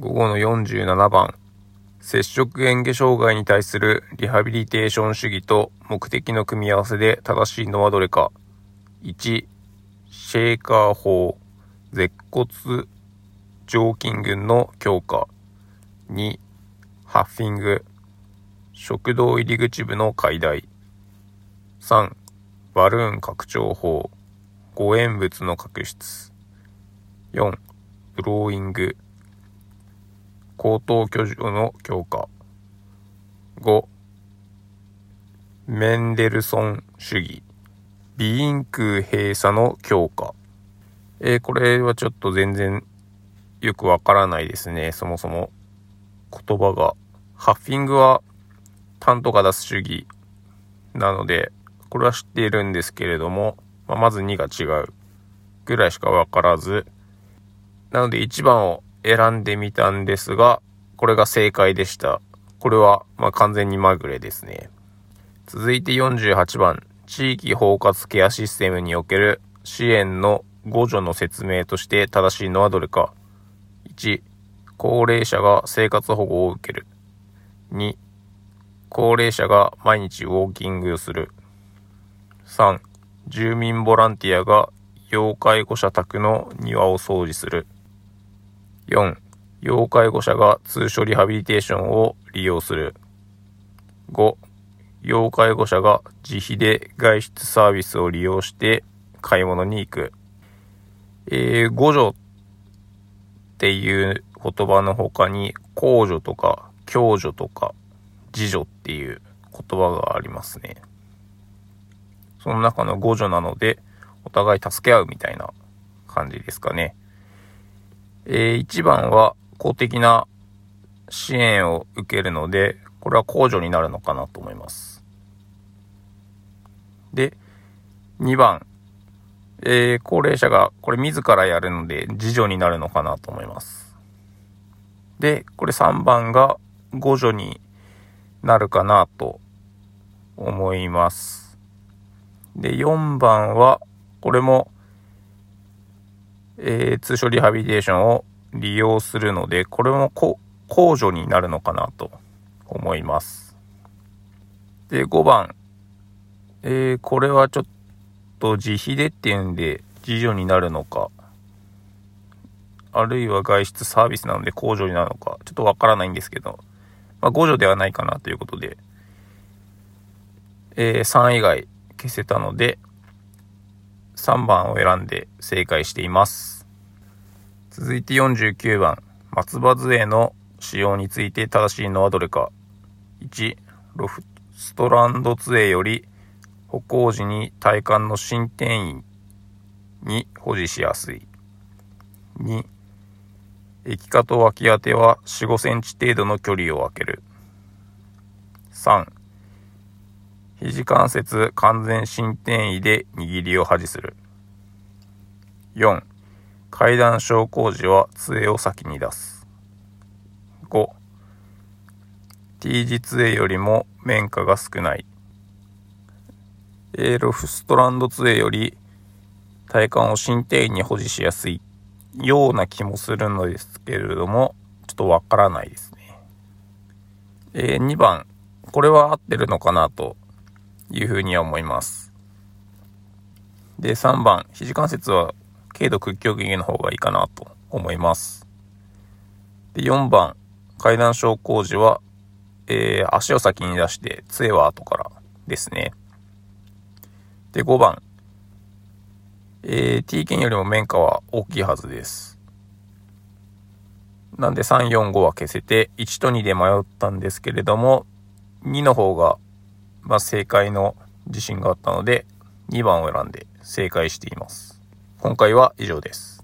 午後の47番、接触嚥下障害に対するリハビリテーション主義と目的の組み合わせで正しいのはどれか。1、シェーカー法、舌骨上筋群の強化。2、ハッフィング、食道入り口部の解体。3、バルーン拡張法、誤嚥物の角質。4、ブローイング、高等居住の強化。5、メンデルソン主義、鼻咽腔閉鎖の強化。えー、これはちょっと全然よくわからないですね、そもそも。言葉が。ハッフィングは、単とか出す主義なので、これは知っているんですけれども、まあ、まず2が違うぐらいしかわからず、なので1番を選んでみたんですが、これが正解でした。これは、ま完全にまぐれですね。続いて48番、地域包括ケアシステムにおける支援の互助の説明として正しいのはどれか。1、高齢者が生活保護を受ける。2、高齢者が毎日ウォーキングをする。3、住民ボランティアが要介護者宅の庭を掃除する。4、要介護者が通所リハビリテーションを利用する。5、要介護者が自費で外出サービスを利用して買い物に行く。えー、互助っていう言葉の他に、公助とか、共助とか、自助っていう言葉がありますね。その中の互助なので、お互い助け合うみたいな感じですかね。えー、一番は公的な支援を受けるので、これは控除になるのかなと思います。で、2番、えー、高齢者がこれ自らやるので自助になるのかなと思います。で、これ3番が互助になるかなと思います。で、4番は、これもえー、通所リハビリテーションを利用するので、これも控除になるのかなと思います。で、5番。えー、これはちょっと自費でっていうんで、自助になるのか、あるいは外出サービスなので控除になるのか、ちょっとわからないんですけど、まあ、互助ではないかなということで、えー、3以外消せたので、3番を選んで正解しています。続いて49番、松葉杖の使用について正しいのはどれか。1、ロフストランド杖より歩行時に体幹の進転位に保持しやすい。2、液化と脇当ては4、5センチ程度の距離を空ける。3、肘関節完全伸展位で握りを端する。4. 階段昇降時は杖を先に出す。5. T 字杖よりも面下が少ない。エーロフストランド杖より体幹を伸展位に保持しやすいような気もするのですけれども、ちょっとわからないですね。えー、2番。これは合ってるのかなというふうには思います。で、3番、肘関節は軽度屈強筋の方がいいかなと思います。で、4番、階段昇降時は、えー、足を先に出して、杖は後からですね。で、5番、えー、T 剣よりも面下は大きいはずです。なんで3、4、5は消せて、1と2で迷ったんですけれども、2の方がまあ、正解の自信があったので、2番を選んで正解しています。今回は以上です。